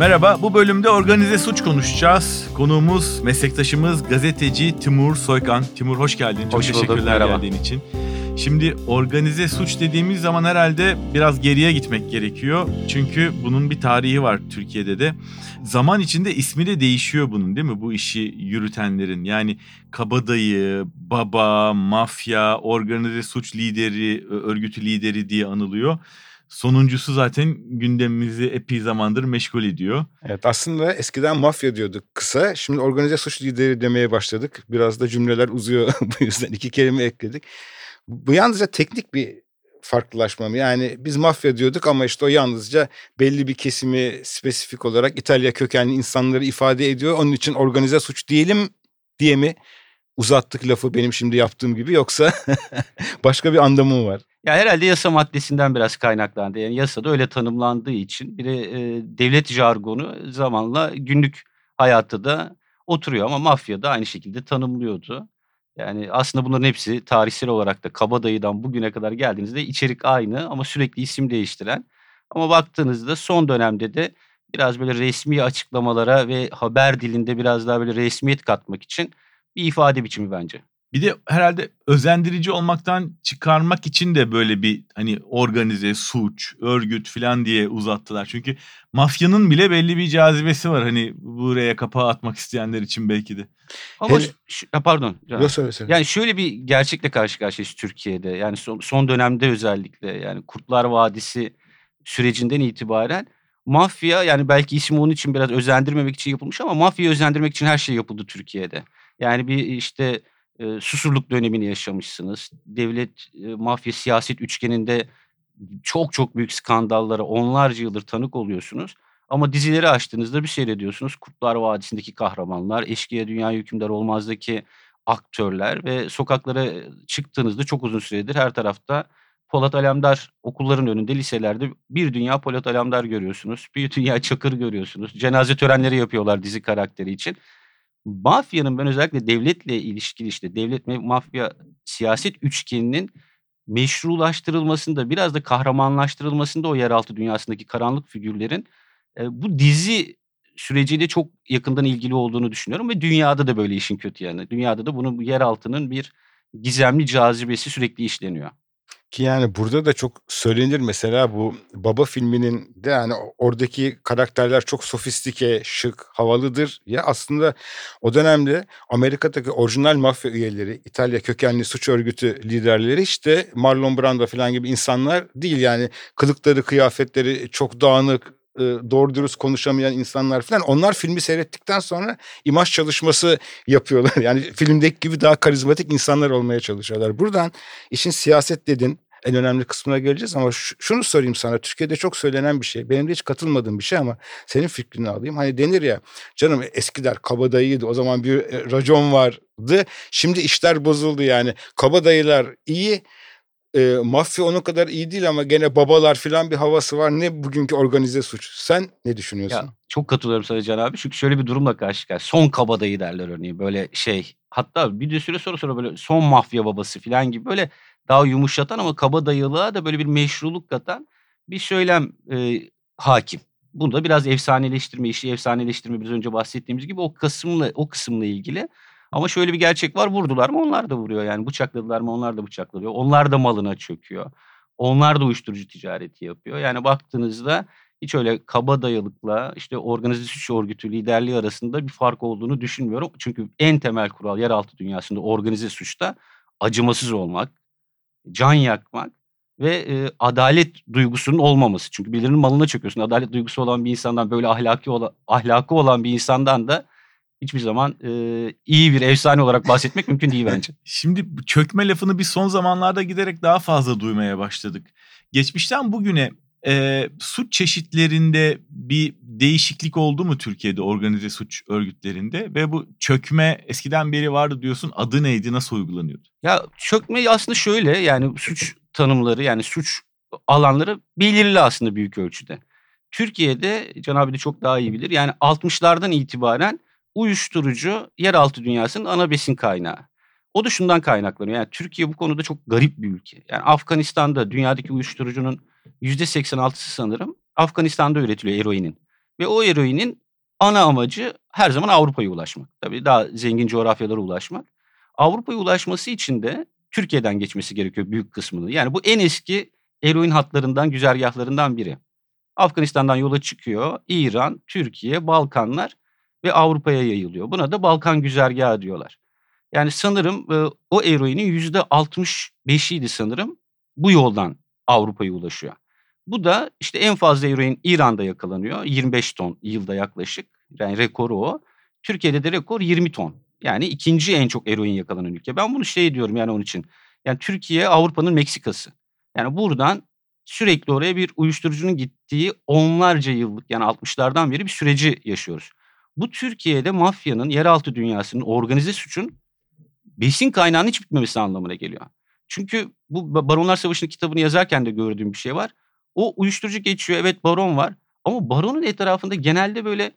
Merhaba, bu bölümde organize suç konuşacağız. Konuğumuz, meslektaşımız gazeteci Timur Soykan. Timur hoş geldin. Çok Hoş bulduk, teşekkürler merhaba. geldiğin için. Şimdi organize suç dediğimiz zaman herhalde biraz geriye gitmek gerekiyor. Çünkü bunun bir tarihi var Türkiye'de de. Zaman içinde ismi de değişiyor bunun değil mi? Bu işi yürütenlerin. Yani kabadayı, baba, mafya, organize suç lideri, örgütü lideri diye anılıyor. Sonuncusu zaten gündemimizi epey zamandır meşgul ediyor. Evet aslında eskiden mafya diyorduk kısa. Şimdi organize suç lideri demeye başladık. Biraz da cümleler uzuyor bu yüzden iki kelime ekledik. Bu yalnızca teknik bir farklılaşma mı? Yani biz mafya diyorduk ama işte o yalnızca belli bir kesimi spesifik olarak İtalya kökenli insanları ifade ediyor. Onun için organize suç diyelim diye mi uzattık lafı benim şimdi yaptığım gibi yoksa başka bir anlamı mı var? Ya herhalde yasa maddesinden biraz kaynaklandı. Yani yasada öyle tanımlandığı için bir de e, devlet jargonu zamanla günlük hayatta da oturuyor ama mafya da aynı şekilde tanımlıyordu. Yani aslında bunların hepsi tarihsel olarak da kabadayıdan bugüne kadar geldiğinizde içerik aynı ama sürekli isim değiştiren. Ama baktığınızda son dönemde de biraz böyle resmi açıklamalara ve haber dilinde biraz daha böyle resmiyet katmak için bir ifade biçimi bence. Bir de herhalde özendirici olmaktan çıkarmak için de böyle bir hani organize, suç, örgüt falan diye uzattılar. Çünkü mafyanın bile belli bir cazibesi var. Hani buraya kapağı atmak isteyenler için belki de. Ama Hele- şu- pardon. Yok söyle söyle. Yani şöyle bir gerçekle karşı karşıyayız Türkiye'de. Yani son, son dönemde özellikle yani Kurtlar Vadisi sürecinden itibaren mafya yani belki ismi onun için biraz özendirmemek için yapılmış ama mafyayı özendirmek için her şey yapıldı Türkiye'de. Yani bir işte e, susurluk dönemini yaşamışsınız. Devlet e, mafya siyaset üçgeninde çok çok büyük skandallara onlarca yıldır tanık oluyorsunuz. Ama dizileri açtığınızda bir seyrediyorsunuz. Kurtlar Vadisi'ndeki kahramanlar, Eşkıya Dünya Hükümdar Olmaz'daki aktörler ve sokaklara çıktığınızda çok uzun süredir her tarafta Polat Alemdar okulların önünde, liselerde bir dünya Polat Alemdar görüyorsunuz. Bir dünya Çakır görüyorsunuz. Cenaze törenleri yapıyorlar dizi karakteri için. Mafyanın ben özellikle devletle ilişkili işte devlet mafya siyaset üçgeninin meşrulaştırılmasında biraz da kahramanlaştırılmasında o yeraltı dünyasındaki karanlık figürlerin e, bu dizi süreciyle çok yakından ilgili olduğunu düşünüyorum ve dünyada da böyle işin kötü yanı. Dünyada da bunun bu yeraltının bir gizemli cazibesi sürekli işleniyor. Ki yani burada da çok söylenir mesela bu Baba filminin de yani oradaki karakterler çok sofistike, şık, havalıdır. Ya aslında o dönemde Amerika'daki orijinal mafya üyeleri, İtalya kökenli suç örgütü liderleri işte Marlon Brando falan gibi insanlar değil yani kılıkları, kıyafetleri çok dağınık, e, doğru dürüst konuşamayan insanlar falan. Onlar filmi seyrettikten sonra imaj çalışması yapıyorlar. Yani filmdeki gibi daha karizmatik insanlar olmaya çalışıyorlar. Buradan işin siyaset dedin en önemli kısmına geleceğiz ama şu- şunu sorayım sana. Türkiye'de çok söylenen bir şey. Benim de hiç katılmadığım bir şey ama senin fikrini alayım. Hani denir ya canım eskiler kabadayıydı. O zaman bir e, racon vardı. Şimdi işler bozuldu yani. Kabadayılar iyi. E, mafya onun kadar iyi değil ama gene babalar filan bir havası var. Ne bugünkü organize suç? Sen ne düşünüyorsun? Ya çok katılıyorum sana Can abi. Çünkü şöyle bir durumla karşı karşıya. Son kabadayı derler örneğin böyle şey. Hatta bir de süre sonra sonra böyle son mafya babası falan gibi böyle daha yumuşatan ama kabadayılığa da böyle bir meşruluk katan bir söylem e, hakim. Bunu da biraz efsaneleştirme işi, efsaneleştirme biraz önce bahsettiğimiz gibi o kısımla o kısımla ilgili. Ama şöyle bir gerçek var. Vurdular mı onlar da vuruyor. Yani bıçakladılar mı onlar da bıçaklıyor. Onlar da malına çöküyor. Onlar da uyuşturucu ticareti yapıyor. Yani baktığınızda hiç öyle kabadayılıkla işte organize suç örgütü liderliği arasında bir fark olduğunu düşünmüyorum. Çünkü en temel kural yeraltı dünyasında organize suçta acımasız olmak, can yakmak ve e, adalet duygusunun olmaması. Çünkü birilerinin malına çöküyorsun. Adalet duygusu olan bir insandan böyle ahlaki olan, ahlakı olan bir insandan da hiçbir zaman e, iyi bir efsane olarak bahsetmek mümkün değil bence. Şimdi çökme lafını biz son zamanlarda giderek daha fazla duymaya başladık. Geçmişten bugüne e, suç çeşitlerinde bir değişiklik oldu mu Türkiye'de organize suç örgütlerinde? Ve bu çökme eskiden beri vardı diyorsun adı neydi nasıl uygulanıyordu? Ya çökme aslında şöyle yani suç tanımları yani suç alanları belirli aslında büyük ölçüde. Türkiye'de Can abi de çok daha iyi bilir. Yani 60'lardan itibaren uyuşturucu yeraltı dünyasının ana besin kaynağı. O da şundan kaynaklanıyor. Yani Türkiye bu konuda çok garip bir ülke. Yani Afganistan'da dünyadaki uyuşturucunun %86'sı sanırım Afganistan'da üretiliyor eroinin. Ve o eroinin ana amacı her zaman Avrupa'ya ulaşmak. Tabii daha zengin coğrafyalara ulaşmak. Avrupa'ya ulaşması için de Türkiye'den geçmesi gerekiyor büyük kısmını. Yani bu en eski eroin hatlarından, güzergahlarından biri. Afganistan'dan yola çıkıyor. İran, Türkiye, Balkanlar ve Avrupa'ya yayılıyor. Buna da Balkan güzergahı diyorlar. Yani sanırım e, o eroinin %65'iydi sanırım bu yoldan Avrupa'ya ulaşıyor. Bu da işte en fazla eroin İran'da yakalanıyor. 25 ton yılda yaklaşık. Yani rekoru o. Türkiye'de de rekor 20 ton. Yani ikinci en çok eroin yakalanan ülke. Ben bunu şey diyorum yani onun için. Yani Türkiye Avrupa'nın Meksikası. Yani buradan sürekli oraya bir uyuşturucunun gittiği onlarca yıllık yani 60'lardan beri bir süreci yaşıyoruz. Bu Türkiye'de mafyanın, yeraltı dünyasının, organize suçun besin kaynağının hiç bitmemesi anlamına geliyor. Çünkü bu Baronlar Savaşı'nın kitabını yazarken de gördüğüm bir şey var. O uyuşturucu geçiyor evet baron var ama baronun etrafında genelde böyle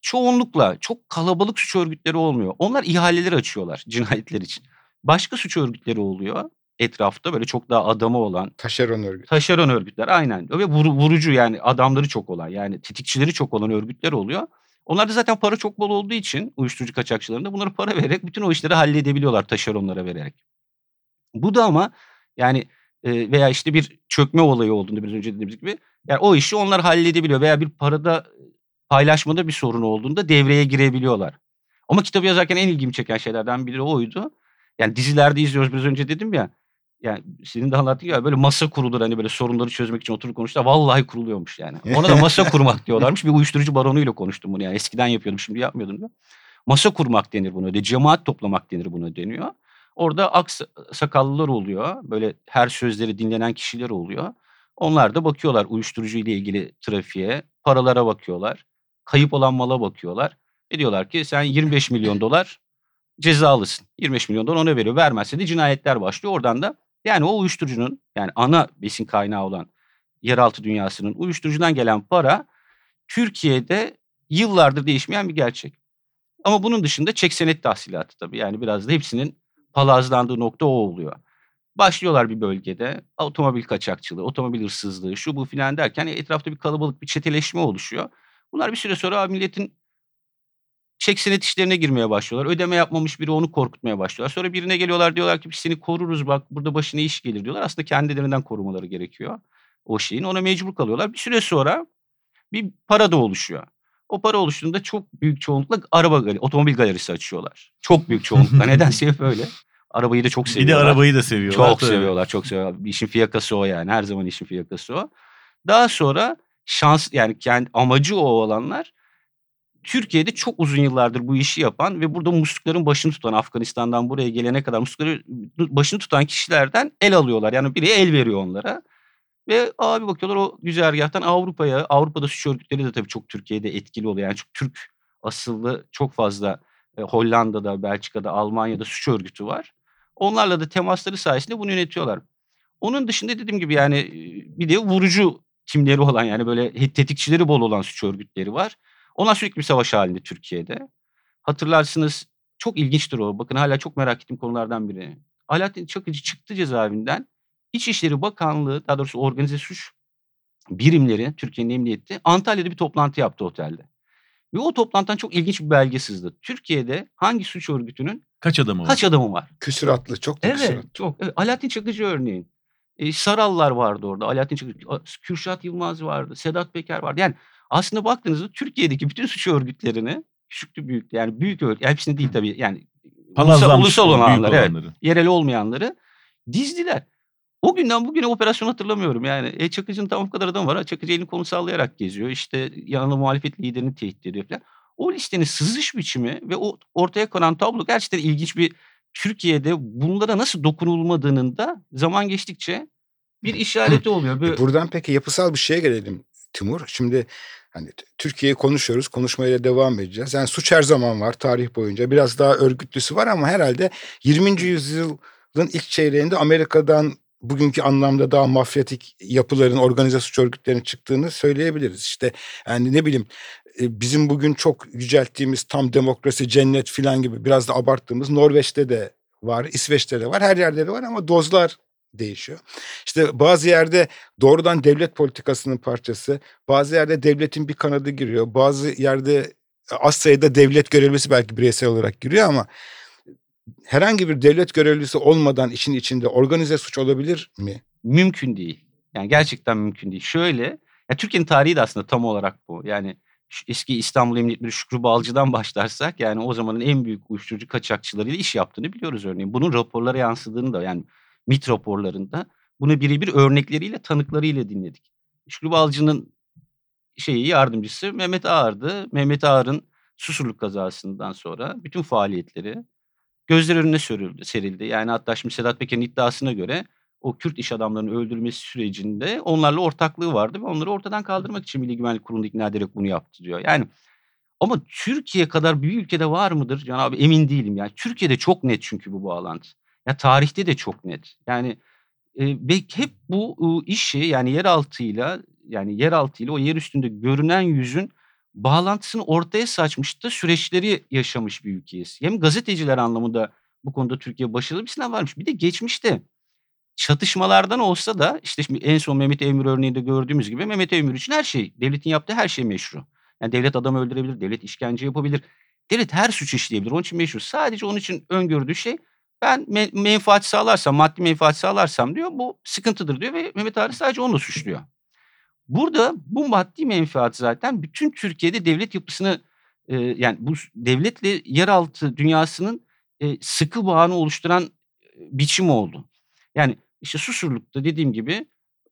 çoğunlukla çok kalabalık suç örgütleri olmuyor. Onlar ihaleleri açıyorlar cinayetler için. Başka suç örgütleri oluyor etrafta böyle çok daha adamı olan. Taşeron örgüt. Taşeron örgütler aynen. Ve vur, vurucu yani adamları çok olan yani tetikçileri çok olan örgütler oluyor. Onlar da zaten para çok bol olduğu için uyuşturucu kaçakçılarında bunları para vererek bütün o işleri halledebiliyorlar taşeronlara vererek. Bu da ama yani veya işte bir çökme olayı olduğunda biraz önce dediğimiz gibi yani o işi onlar halledebiliyor veya bir parada paylaşmada bir sorun olduğunda devreye girebiliyorlar. Ama kitabı yazarken en ilgimi çeken şeylerden biri oydu. Yani dizilerde izliyoruz biraz önce dedim ya. Yani senin de anlattığın gibi böyle masa kurulur hani böyle sorunları çözmek için oturup konuştular. Vallahi kuruluyormuş yani. Ona da masa kurmak diyorlarmış. Bir uyuşturucu baronuyla konuştum bunu yani. Eskiden yapıyordum şimdi yapmıyordum diyor. Masa kurmak denir buna. De cemaat toplamak denir buna deniyor. Orada ak sakallılar oluyor. Böyle her sözleri dinlenen kişiler oluyor. Onlar da bakıyorlar uyuşturucu ile ilgili trafiğe, paralara bakıyorlar. Kayıp olan mala bakıyorlar. Ve diyorlar ki sen 25 milyon dolar cezalısın. 25 milyon dolar ona veriyor. Vermezse de cinayetler başlıyor. Oradan da yani o uyuşturucunun yani ana besin kaynağı olan yeraltı dünyasının uyuşturucudan gelen para Türkiye'de yıllardır değişmeyen bir gerçek. Ama bunun dışında çek senet tahsilatı tabii. Yani biraz da hepsinin palazlandığı nokta o oluyor. Başlıyorlar bir bölgede otomobil kaçakçılığı, otomobil hırsızlığı, şu bu filan derken etrafta bir kalabalık bir çeteleşme oluşuyor. Bunlar bir süre sonra milletin çek senet işlerine girmeye başlıyorlar. Ödeme yapmamış biri onu korkutmaya başlıyorlar. Sonra birine geliyorlar diyorlar ki biz seni koruruz bak burada başına iş gelir diyorlar. Aslında kendilerinden korumaları gerekiyor o şeyin. Ona mecbur kalıyorlar. Bir süre sonra bir para da oluşuyor. O para oluştuğunda çok büyük çoğunlukla araba otomobil galerisi açıyorlar. Çok büyük çoğunlukla. Nedense hep öyle. Arabayı da çok Bir seviyorlar. de arabayı da seviyorlar. Çok tabii. seviyorlar, çok seviyorlar. İşin fiyakası o yani. Her zaman işin fiyakası o. Daha sonra şans yani kendi amacı o olanlar Türkiye'de çok uzun yıllardır bu işi yapan ve burada muslukların başını tutan Afganistan'dan buraya gelene kadar muslukları başını tutan kişilerden el alıyorlar. Yani biri el veriyor onlara. Ve abi bakıyorlar o güzergahtan Avrupa'ya, Avrupa'da suç örgütleri de tabii çok Türkiye'de etkili oluyor. Yani çok Türk asıllı çok fazla e, Hollanda'da, Belçika'da, Almanya'da suç örgütü var. Onlarla da temasları sayesinde bunu yönetiyorlar. Onun dışında dediğim gibi yani e, bir de vurucu timleri olan yani böyle tetikçileri bol olan suç örgütleri var. Onlar sürekli bir savaş halinde Türkiye'de. Hatırlarsınız çok ilginçtir o. Bakın hala çok merak ettiğim konulardan biri. Alaaddin Çakıcı çıktı cezaevinden. İçişleri Bakanlığı daha doğrusu organize suç birimleri Türkiye'nin emniyeti Antalya'da bir toplantı yaptı otelde. Ve o toplantıdan çok ilginç bir belge sızdı. Türkiye'de hangi suç örgütünün Kaç adamı var? kaç adamı var? Küsuratlı çok da Evet, küsuratlı. çok. Evet, Alaaddin Çakıcı örneğin. E, Sarallar vardı orada. Alaaddin Çakıcı, Kürşat Yılmaz vardı. Sedat Peker vardı. Yani aslında baktığınızda Türkiye'deki bütün suç örgütlerini küçüklü büyüklü yani büyük örgüt hepsini değil tabii yani ulusal, ulusal büyük olanlar evet, olanları. yerel olmayanları dizdiler. O günden bugüne operasyon hatırlamıyorum yani. E, Çakıcı'nın tamam bu kadar adam var. Çakıcı elini kolunu sallayarak geziyor. İşte yanında muhalefet liderini tehdit ediyor falan. O listenin sızış biçimi ve o ortaya konan tablo gerçekten ilginç bir Türkiye'de bunlara nasıl dokunulmadığının da zaman geçtikçe bir işareti oluyor. Böyle, E buradan peki yapısal bir şeye gelelim Timur. Şimdi hani Türkiye'yi konuşuyoruz. Konuşmaya da devam edeceğiz. Yani suç her zaman var tarih boyunca. Biraz daha örgütlüsü var ama herhalde 20. yüzyılın ilk çeyreğinde Amerika'dan bugünkü anlamda daha mafyatik yapıların, organize suç örgütlerinin çıktığını söyleyebiliriz. İşte yani ne bileyim e, bizim bugün çok yücelttiğimiz tam demokrasi, cennet filan gibi biraz da abarttığımız Norveç'te de var, İsveç'te de var, her yerde de var ama dozlar değişiyor. İşte bazı yerde doğrudan devlet politikasının parçası, bazı yerde devletin bir kanadı giriyor, bazı yerde az sayıda devlet görevlisi belki bireysel olarak giriyor ama herhangi bir devlet görevlisi olmadan işin içinde organize suç olabilir mi? Mümkün değil. Yani gerçekten mümkün değil. Şöyle, ya Türkiye'nin tarihi de aslında tam olarak bu. Yani eski İstanbul Emniyet Müdürü Şükrü Balcı'dan başlarsak yani o zamanın en büyük uyuşturucu kaçakçılarıyla iş yaptığını biliyoruz örneğin. Bunun raporlara yansıdığını da yani MIT raporlarında bunu birebir örnekleriyle tanıklarıyla dinledik. Şükrü Balcı'nın şeyi yardımcısı Mehmet Ağar'dı. Mehmet Ağar'ın Susurluk kazasından sonra bütün faaliyetleri gözler önüne serildi. serildi. Yani hatta şimdi Sedat Peker'in iddiasına göre o Kürt iş adamlarının öldürülmesi sürecinde onlarla ortaklığı vardı ve onları ortadan kaldırmak için Milli Güvenlik Kurulu'nu ikna ederek bunu yaptı diyor. Yani ama Türkiye kadar bir ülkede var mıdır? Can abi emin değilim. Yani Türkiye'de çok net çünkü bu bağlantı. Ya tarihte de çok net. Yani e, hep bu e, işi yani yeraltıyla yani yeraltıyla o yer üstünde görünen yüzün bağlantısını ortaya saçmış da süreçleri yaşamış bir ülkeyiz. Hem gazeteciler anlamında bu konuda Türkiye başarılı bir sınav varmış. Bir de geçmişte çatışmalardan olsa da işte şimdi en son Mehmet Emir örneğinde gördüğümüz gibi Mehmet Emir için her şey, devletin yaptığı her şey meşru. Yani devlet adam öldürebilir, devlet işkence yapabilir. Devlet her suç işleyebilir. Onun için meşru. Sadece onun için öngördüğü şey ben me- menfaat sağlarsam, maddi menfaat sağlarsam diyor bu sıkıntıdır diyor ve Mehmet Ağrı sadece onunla suçluyor. Burada bu maddi menfaat zaten bütün Türkiye'de devlet yapısını e, yani bu devletle yeraltı dünyasının e, sıkı bağını oluşturan e, biçim oldu. Yani işte Susurluk'ta dediğim gibi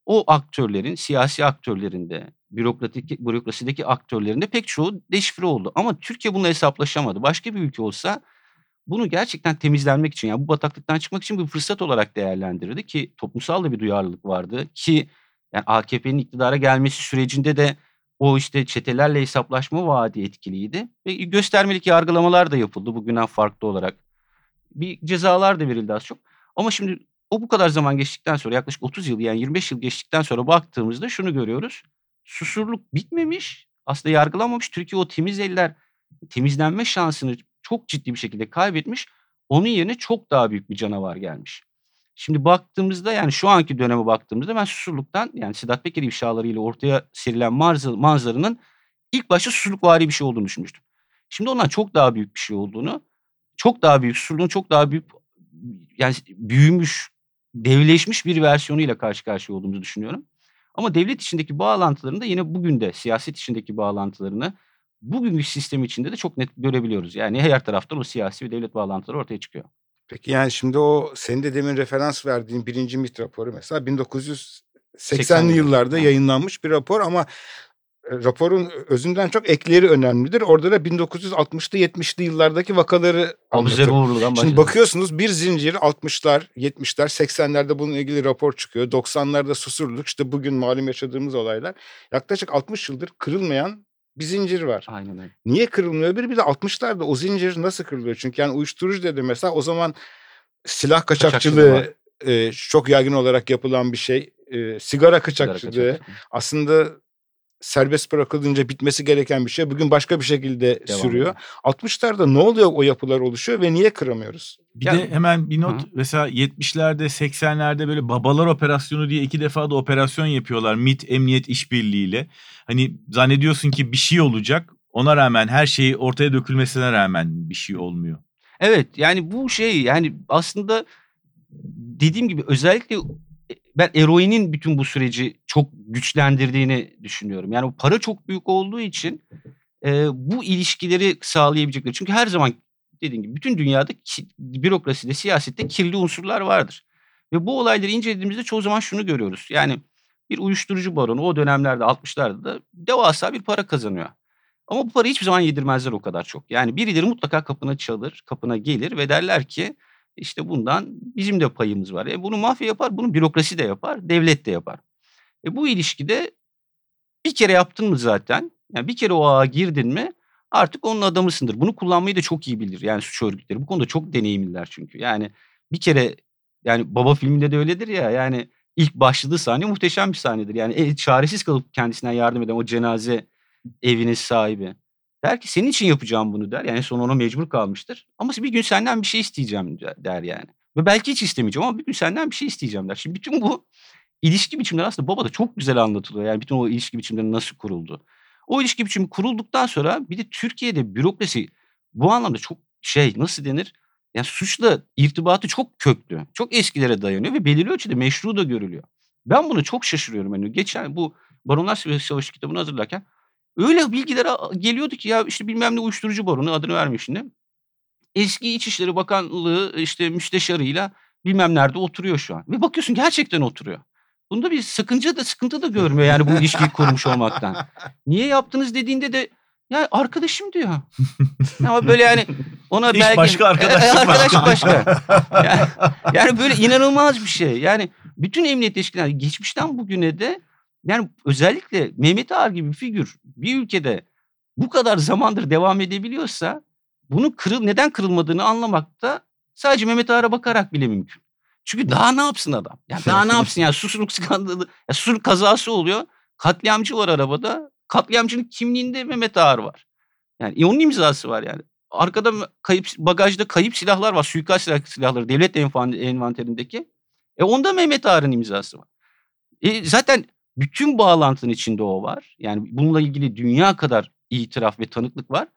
o aktörlerin, siyasi aktörlerinde, bürokratik bürokrasideki aktörlerinde pek çoğu deşifre oldu. Ama Türkiye bunu hesaplaşamadı. Başka bir ülke olsa bunu gerçekten temizlenmek için yani bu bataklıktan çıkmak için bir fırsat olarak değerlendirirdi ki toplumsal da bir duyarlılık vardı ki yani AKP'nin iktidara gelmesi sürecinde de o işte çetelerle hesaplaşma vaadi etkiliydi ve göstermelik yargılamalar da yapıldı bugünden farklı olarak. Bir cezalar da verildi az çok. Ama şimdi o bu kadar zaman geçtikten sonra yaklaşık 30 yıl yani 25 yıl geçtikten sonra baktığımızda şunu görüyoruz. Susurluk bitmemiş. Aslında yargılanmamış. Türkiye o temiz eller temizlenme şansını çok ciddi bir şekilde kaybetmiş. Onun yerine çok daha büyük bir canavar gelmiş. Şimdi baktığımızda yani şu anki döneme baktığımızda ben Susurluk'tan yani Sedat Peker ifşalarıyla ortaya serilen manzar- manzaranın ilk başta Susurlukvari bir şey olduğunu düşünmüştüm. Şimdi ondan çok daha büyük bir şey olduğunu, çok daha büyük, Susurluk'un çok daha büyük yani büyümüş, devleşmiş bir versiyonuyla karşı karşıya olduğumuzu düşünüyorum. Ama devlet içindeki bağlantılarını da yine bugün de siyaset içindeki bağlantılarını bugünkü sistem içinde de çok net görebiliyoruz. Yani her taraftan o siyasi ve devlet bağlantıları ortaya çıkıyor. Peki yani şimdi o senin de demin referans verdiğin birinci MIT raporu mesela 1980'li 80'li yıllarda yıllar. yayınlanmış bir rapor ama e, raporun özünden çok ekleri önemlidir. Orada da 1960'lı 70'li yıllardaki vakaları anlatır. Şimdi bakıyorsunuz bir zincir 60'lar, 70'ler, 80'lerde bununla ilgili rapor çıkıyor. 90'larda susurluk işte bugün malum yaşadığımız olaylar. Yaklaşık 60 yıldır kırılmayan bir zincir var. Aynen öyle. Niye kırılmıyor? Bir, bir de 60'larda o zincir nasıl kırılıyor? Çünkü yani uyuşturucu dedi mesela o zaman silah kaçakçılığı e, çok yaygın olarak yapılan bir şey. E, sigara Sigara kaçakçılığı kaçakçılığı. aslında serbest bırakılınca bitmesi gereken bir şey. Bugün başka bir şekilde Devam sürüyor. ediyor. 60'larda ne oluyor o yapılar oluşuyor ve niye kıramıyoruz? Bir Yani- de hemen bir not Hı. mesela 70'lerde 80'lerde böyle babalar operasyonu diye iki defa da operasyon yapıyorlar MIT emniyet işbirliğiyle. Hani zannediyorsun ki bir şey olacak ona rağmen her şeyi ortaya dökülmesine rağmen bir şey olmuyor. Evet yani bu şey yani aslında dediğim gibi özellikle ben eroinin bütün bu süreci çok güçlendirdiğini düşünüyorum. Yani para çok büyük olduğu için e, bu ilişkileri sağlayabilecekler. Çünkü her zaman dediğim gibi bütün dünyada ki, bürokraside, siyasette kirli unsurlar vardır. Ve bu olayları incelediğimizde çoğu zaman şunu görüyoruz. Yani bir uyuşturucu baronu o dönemlerde 60'larda da devasa bir para kazanıyor. Ama bu parayı hiçbir zaman yedirmezler o kadar çok. Yani birileri mutlaka kapına çalır, kapına gelir ve derler ki işte bundan bizim de payımız var. E bunu mafya yapar, bunu bürokrasi de yapar, devlet de yapar. E bu ilişkide bir kere yaptın mı zaten, yani bir kere o ağa girdin mi artık onun adamısındır. Bunu kullanmayı da çok iyi bilir yani suç örgütleri. Bu konuda çok deneyimliler çünkü. Yani bir kere yani baba filminde de öyledir ya yani ilk başladığı sahne muhteşem bir sahnedir. Yani e, çaresiz kalıp kendisinden yardım eden o cenaze evinin sahibi. Der ki senin için yapacağım bunu der. Yani sonra ona mecbur kalmıştır. Ama bir gün senden bir şey isteyeceğim der yani. Ve belki hiç istemeyeceğim ama bir gün senden bir şey isteyeceğim der. Şimdi bütün bu ilişki biçimleri aslında baba da çok güzel anlatılıyor. Yani bütün o ilişki biçimleri nasıl kuruldu. O ilişki biçimi kurulduktan sonra bir de Türkiye'de bürokrasi bu anlamda çok şey nasıl denir? Yani suçla irtibatı çok köklü. Çok eskilere dayanıyor ve belirli ölçüde meşru da görülüyor. Ben bunu çok şaşırıyorum. Yani geçen bu Baronlar Savaşı kitabını hazırlarken öyle bilgiler geliyordu ki ya işte bilmem ne uyuşturucu baronu adını vermiş şimdi. Eski İçişleri Bakanlığı işte müsteşarıyla bilmem nerede oturuyor şu an. Ve bakıyorsun gerçekten oturuyor. Bunda bir sıkıntı da sıkıntı da görmüyor yani bu ilişkiyi kurmuş olmaktan. Niye yaptınız dediğinde de ya arkadaşım diyor. Ama böyle yani ona İş belki başka, arkadaşlık E, arkadaşlık başka. başka. yani, yani böyle inanılmaz bir şey. Yani bütün emniyet teşkilatları geçmişten bugüne de yani özellikle Mehmet Ağar gibi bir figür bir ülkede bu kadar zamandır devam edebiliyorsa bunun kırıl neden kırılmadığını anlamakta sadece Mehmet Ağar'a bakarak bile mümkün. Çünkü daha ne yapsın adam? Ya daha ne yapsın ya susurluk skandalı, ya susurluk kazası oluyor. Katliamcı var arabada. Katliamcının kimliğinde Mehmet Ağar var. Yani e, onun imzası var yani. Arkada kayıp bagajda kayıp silahlar var. Suikast silah- silahları devlet envan- envanterindeki. E onda Mehmet Ağar'ın imzası var. E zaten bütün bağlantının içinde o var. Yani bununla ilgili dünya kadar itiraf ve tanıklık var.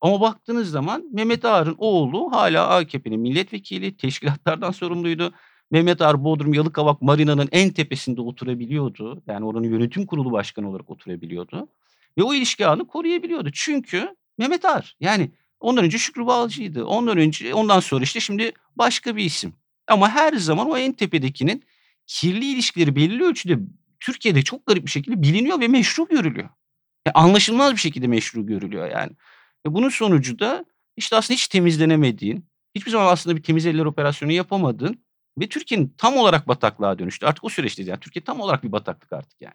Ama baktığınız zaman Mehmet Ağar'ın oğlu hala AKP'nin milletvekili, teşkilatlardan sorumluydu. Mehmet Ağar Bodrum Yalıkavak Marina'nın en tepesinde oturabiliyordu. Yani oranın yönetim kurulu başkanı olarak oturabiliyordu. Ve o ilişki ağını koruyabiliyordu. Çünkü Mehmet Ağar yani ondan önce Şükrü Balcı'ydı. Ondan önce ondan sonra işte şimdi başka bir isim. Ama her zaman o en tepedekinin kirli ilişkileri belirli ölçüde Türkiye'de çok garip bir şekilde biliniyor ve meşru görülüyor. Yani anlaşılmaz bir şekilde meşru görülüyor yani. Ve bunun sonucu da işte aslında hiç temizlenemediğin, hiçbir zaman aslında bir temiz eller operasyonu yapamadığın ve Türkiye'nin tam olarak bataklığa dönüştü. Artık o süreçteyiz yani. Türkiye tam olarak bir bataklık artık yani.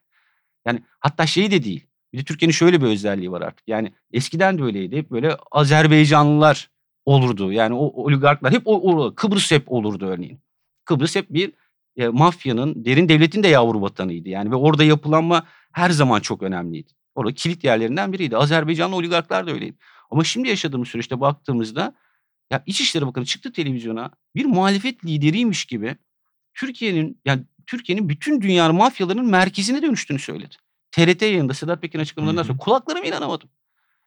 Yani hatta şey de değil. Bir de Türkiye'nin şöyle bir özelliği var artık. Yani eskiden de öyleydi. Hep böyle Azerbaycanlılar olurdu. Yani o oligarklar hep o, o- Kıbrıs hep olurdu örneğin. Kıbrıs hep bir e, mafyanın, derin devletin de yavru vatanıydı yani ve orada yapılanma her zaman çok önemliydi. Orada kilit yerlerinden biriydi. Azerbaycanlı oligarklar da öyleydi. Ama şimdi yaşadığımız süreçte baktığımızda ya İçişleri Bakanı çıktı televizyona bir muhalefet lideriymiş gibi Türkiye'nin yani Türkiye'nin bütün dünyanın mafyalarının merkezine dönüştüğünü söyledi. TRT yayında Sedat Pekin açıklamalarından sonra kulaklarıma inanamadım.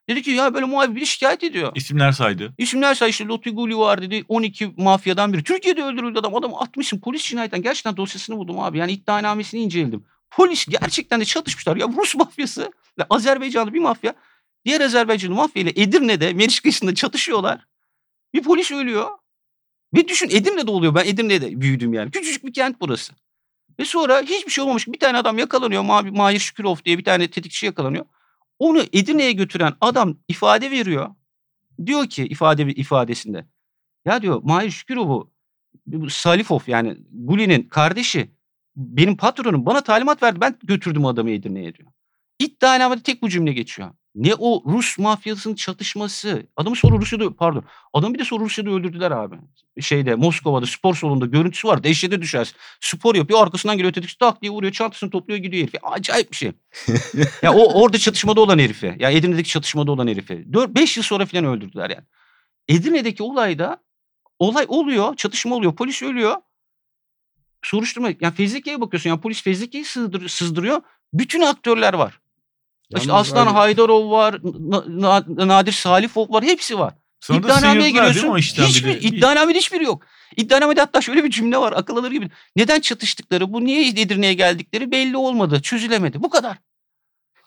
Dedi ki ya böyle muhabir biri şikayet ediyor. İsimler saydı. İsimler say işte Lotfi Guli var dedi. 12 mafyadan biri. Türkiye'de öldürüldü adam. Adam atmışsın polis cinayetten. Gerçekten dosyasını buldum abi. Yani iddianamesini inceledim. Polis gerçekten de çatışmışlar. Ya Rus mafyası ve Azerbaycanlı bir mafya. Diğer Azerbaycanlı mafya ile Edirne'de Meriç kıyısında çatışıyorlar. Bir polis ölüyor. Ve düşün Edirne'de oluyor. Ben Edirne'de büyüdüm yani. Küçücük bir kent burası. Ve sonra hiçbir şey olmamış. Bir tane adam yakalanıyor. Ma Mahir Şükürov diye bir tane tetikçi yakalanıyor. Onu Edirne'ye götüren adam ifade veriyor. Diyor ki ifade ifadesinde. Ya diyor Mahir Şükurov'u bu Salifov yani Guli'nin kardeşi benim patronum bana talimat verdi. Ben götürdüm adamı Edirne'ye diyor. İddianamede tek bu cümle geçiyor. Ne o Rus mafyasının çatışması. Adamı sonra Rusya'da pardon. Adamı bir de sonra Rusya'da öldürdüler abi. Şeyde Moskova'da spor salonunda görüntüsü var. Dehşete düşersin. Spor yapıyor arkasından geliyor tetikçi tak diye vuruyor çantasını topluyor gidiyor herife. Acayip bir şey. ya o orada çatışmada olan herifi. Ya Edirne'deki çatışmada olan herifi. 4-5 yıl sonra falan öldürdüler yani. Edirne'deki olayda olay oluyor, çatışma oluyor, polis ölüyor. Soruşturma, yani fezleke'ye bakıyorsun. Yani polis fezleke'yi sığdır, sızdırıyor. Bütün aktörler var. İşte Yalnız Aslan abi- Haydarov var, Na- Na- Nadir Salifov var, hepsi var. Sonra İddianameye giriyorsun. Hiçbir, bir de? Bir- iddianamede hiçbiri yok. İddianamede hatta şöyle bir cümle var akıl alır gibi. Neden çatıştıkları, bu niye Edirne'ye geldikleri belli olmadı, çözülemedi. Bu kadar.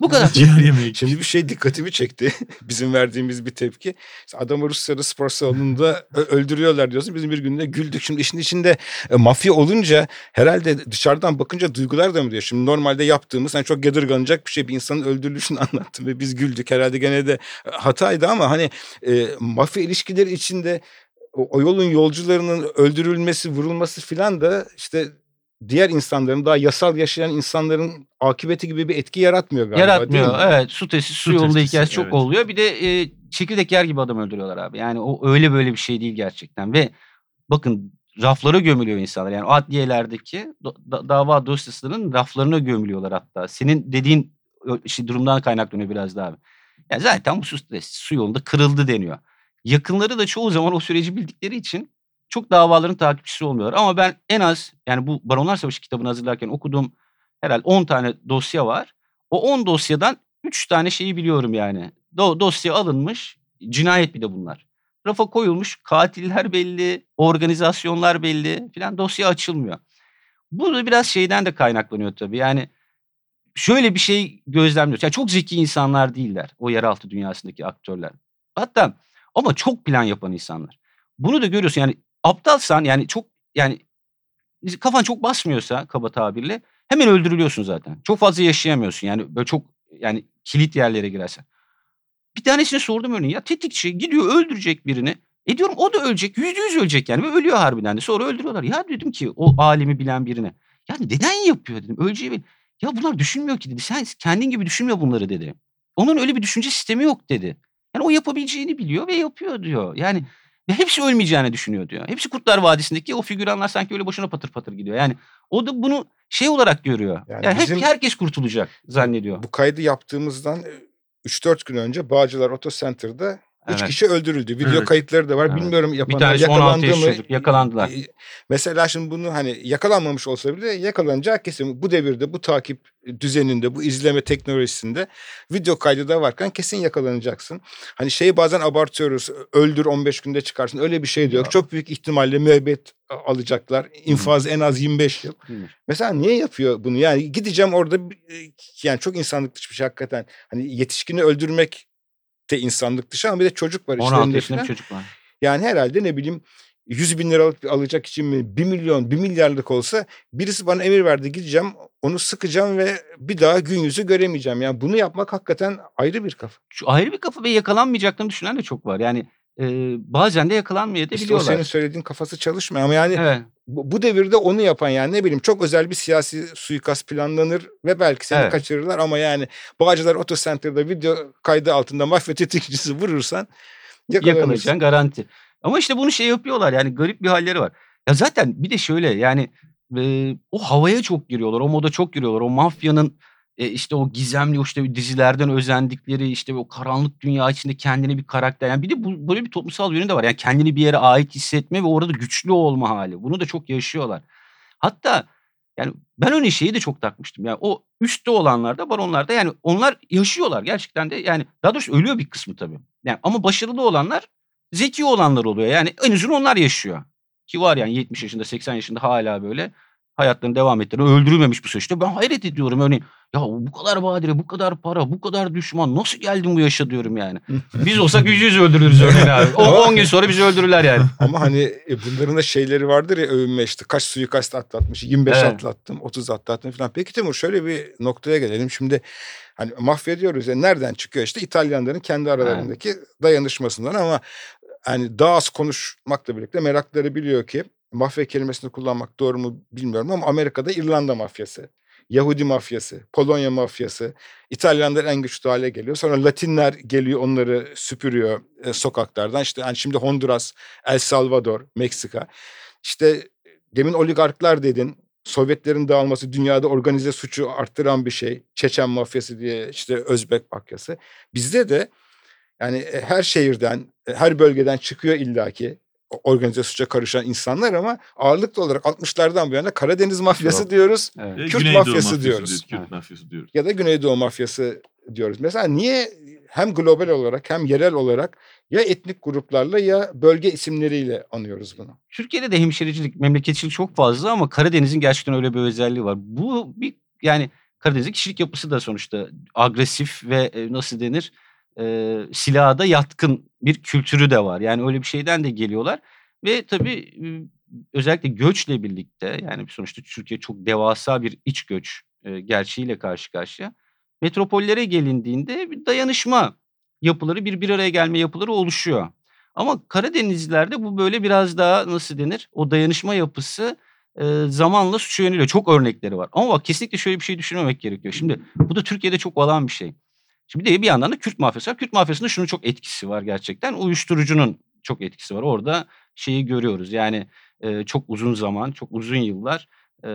Bu kadar. Ciğer yemeği. Şimdi bir şey dikkatimi çekti. Bizim verdiğimiz bir tepki. İşte Adamı Rusya'da spor salonunda öldürüyorlar diyorsun. Bizim bir günde güldük. Şimdi işin içinde e, mafya olunca herhalde dışarıdan bakınca duygular da mı diyor? Şimdi normalde yaptığımız hani çok yadırganacak bir şey. Bir insanın öldürülüşünü anlattım ve biz güldük. Herhalde gene de e, hataydı ama hani e, mafya ilişkileri içinde o, o yolun yolcularının öldürülmesi, vurulması filan da işte diğer insanların daha yasal yaşayan insanların akıbeti gibi bir etki yaratmıyor galiba. Yaratmıyor. değil mi? Evet. Su testi, su, Su yolunda testisi, hikayesi çok evet. oluyor. Bir de e, çekirdek yer gibi adam öldürüyorlar abi. Yani o öyle böyle bir şey değil gerçekten. Ve bakın raflara gömülüyor insanlar. Yani adliyelerdeki da- dava dosyasının raflarına gömülüyorlar hatta. Senin dediğin işte durumdan kaynaklanıyor biraz daha abi. Yani zaten bu su su yolunda kırıldı deniyor. Yakınları da çoğu zaman o süreci bildikleri için çok davaların takipçisi olmuyorlar. Ama ben en az yani bu Baronlar Savaşı kitabını hazırlarken okuduğum herhalde 10 tane dosya var. O 10 dosyadan 3 tane şeyi biliyorum yani. Do- dosya alınmış, cinayet bir de bunlar. Rafa koyulmuş, katiller belli, organizasyonlar belli filan dosya açılmıyor. Bu da biraz şeyden de kaynaklanıyor tabii. Yani şöyle bir şey gözlemliyoruz. Yani çok zeki insanlar değiller o yeraltı dünyasındaki aktörler. Hatta ama çok plan yapan insanlar. Bunu da görüyorsun yani aptalsan yani çok yani kafan çok basmıyorsa kaba tabirle hemen öldürülüyorsun zaten. Çok fazla yaşayamıyorsun yani böyle çok yani kilit yerlere girersen. Bir tanesine sordum örneğin ya tetikçi gidiyor öldürecek birini. E diyorum o da ölecek yüzde yüz ölecek yani ve ölüyor harbiden de sonra öldürüyorlar. Ya dedim ki o alemi bilen birine. Ya neden yapıyor dedim öleceği bil- Ya bunlar düşünmüyor ki dedi. Sen kendin gibi düşünmüyor bunları dedi. Onun öyle bir düşünce sistemi yok dedi. Yani o yapabileceğini biliyor ve yapıyor diyor. Yani ve hepsi ölmeyeceğini düşünüyor diyor. Hepsi Kurtlar Vadisi'ndeki o figüranlar sanki öyle boşuna patır patır gidiyor. Yani o da bunu şey olarak görüyor. Yani Yani, hep bizim- herkes kurtulacak zannediyor. Bu kaydı yaptığımızdan e, 3-4 gün önce Bağcılar Auto Center'da 3 Evet. kişi öldürüldü. Video Evet. kayıtları da var. Evet. Bilmiyorum yapanlar tanesi 16 yakalandı mı? yakalandılar. Mesela şimdi bunu hani yakalanmamış olsa bile yakalanacağı kesin. Bu devirde bu takip düzeninde bu izleme teknolojisinde video kaydı da varken kesin yakalanacaksın. Hani şeyi bazen abartıyoruz. Öldür 15 günde çıkarsın. Öyle bir şey. Ya. Çok büyük ihtimalle müebbet alacaklar. İnfaz en az 25 yıl. Mesela niye yapıyor bunu? Yani gideceğim orada yani çok insanlık dışı bir şey hakikaten. Hani yetişkini öldürmek de insanlık dışı ama bir de çocuk var 16 işlerinde yaşında falan. bir çocuk var. Yani herhalde ne bileyim 100 bin liralık alacak için mi 1 milyon 1 milyarlık olsa birisi bana emir verdi gideceğim onu sıkacağım ve bir daha gün yüzü göremeyeceğim. Yani bunu yapmak hakikaten ayrı bir kafa. Şu ayrı bir kafa ve yakalanmayacaklarını düşünen de çok var. Yani e, bazen de yakalanmaya da İşte o senin söylediğin kafası çalışmıyor ama yani Evet. bu, bu devirde onu yapan yani ne bileyim çok özel bir siyasi suikast planlanır ve belki seni Evet. kaçırırlar ama yani Bağcılar Auto Center'da video kaydı altında mafya tetikçisi vurursan. Yakalayacağın garanti. Ama işte bunu şey yapıyorlar yani garip bir halleri var. Ya zaten bir de şöyle yani e, o havaya çok giriyorlar. O moda çok giriyorlar. O mafyanın e, işte o gizemli işte dizilerden özendikleri işte o karanlık dünya içinde kendini bir karakter. Yani bir de bu, böyle bir toplumsal yönü de var. Yani kendini bir yere ait hissetme ve orada güçlü olma hali. Bunu da çok yaşıyorlar. Hatta yani ben öyle şeyi de çok takmıştım. Yani o üstte olanlarda baronlarda yani onlar yaşıyorlar gerçekten de yani daha doğrusu ölüyor bir kısmı tabii. Yani ama başarılı olanlar zeki olanlar oluyor. Yani en uzun onlar yaşıyor. Ki var yani 70 yaşında 80 yaşında hala böyle hayatlarını devam ettiren öldürülmemiş bu süreçte. Ben hayret ediyorum örneğin. Ya bu kadar badire, bu kadar para, bu kadar düşman nasıl geldin bu yaşa diyorum yani. Biz olsak yüz yüz öldürürüz örneğin abi. O 10 gün sonra bizi öldürürler yani. Ama hani e, bunların da şeyleri vardır ya övünme işte kaç suikast atlatmış 25 Evet. atlattım 30 atlattım falan. Peki Timur şöyle bir noktaya gelelim. Şimdi hani mafya diyoruz ya nereden çıkıyor işte İtalyanların kendi aralarındaki dayanışmasından ama hani daha az konuşmakla birlikte merakları biliyor ki mafya kelimesini kullanmak doğru mu bilmiyorum ama Amerika'da İrlanda mafyası. Yahudi mafyası, Polonya mafyası, İtalyanlar en güçlü hale geliyor. Sonra Latinler geliyor onları süpürüyor e, sokaklardan. İşte hani şimdi Honduras, El Salvador, Meksika. İşte demin oligarklar dedin. Sovyetlerin dağılması dünyada organize suçu arttıran bir şey. Çeçen mafyası diye işte Özbek mafyası. Bizde de yani e, her şehirden, e, her bölgeden çıkıyor illaki organize suça karışan insanlar ama ağırlıklı olarak 60'lardan bu yana Karadeniz mafyası Yok. diyoruz Evet. Ve Kürt Güneydoğu mafyası diyoruz. diyoruz. Kürt Evet. mafyası diyoruz. ya da Güneydoğu mafyası diyoruz. Mesela niye hem global olarak hem yerel olarak ya etnik gruplarla ya bölge isimleriyle anıyoruz bunu? Türkiye'de de hemşericilik, memleketçilik çok fazla ama Karadeniz'in gerçekten öyle bir özelliği var. Bu bir yani Karadeniz'in kişilik yapısı da sonuçta agresif ve e, nasıl denir e, silaha da yatkın bir kültürü de var. Yani öyle bir şeyden de geliyorlar ve tabii özellikle göçle birlikte yani sonuçta Türkiye çok devasa bir iç göç e, gerçeğiyle karşı karşıya. Metropollere gelindiğinde bir dayanışma yapıları, bir bir araya gelme yapıları oluşuyor. Ama Karadenizlilerde bu böyle biraz daha nasıl denir? O dayanışma yapısı e, zamanla suça yöneliyor. Çok örnekleri var. Ama bak kesinlikle şöyle bir şey düşünmemek gerekiyor. Şimdi bu da Türkiye'de çok olan bir şey. Şimdi bir bir yandan da Kürt mafyası var. Kürt mafyasında şunun çok etkisi var gerçekten. Uyuşturucunun çok etkisi var. Orada şeyi görüyoruz. Yani e, çok uzun zaman, çok uzun yıllar e,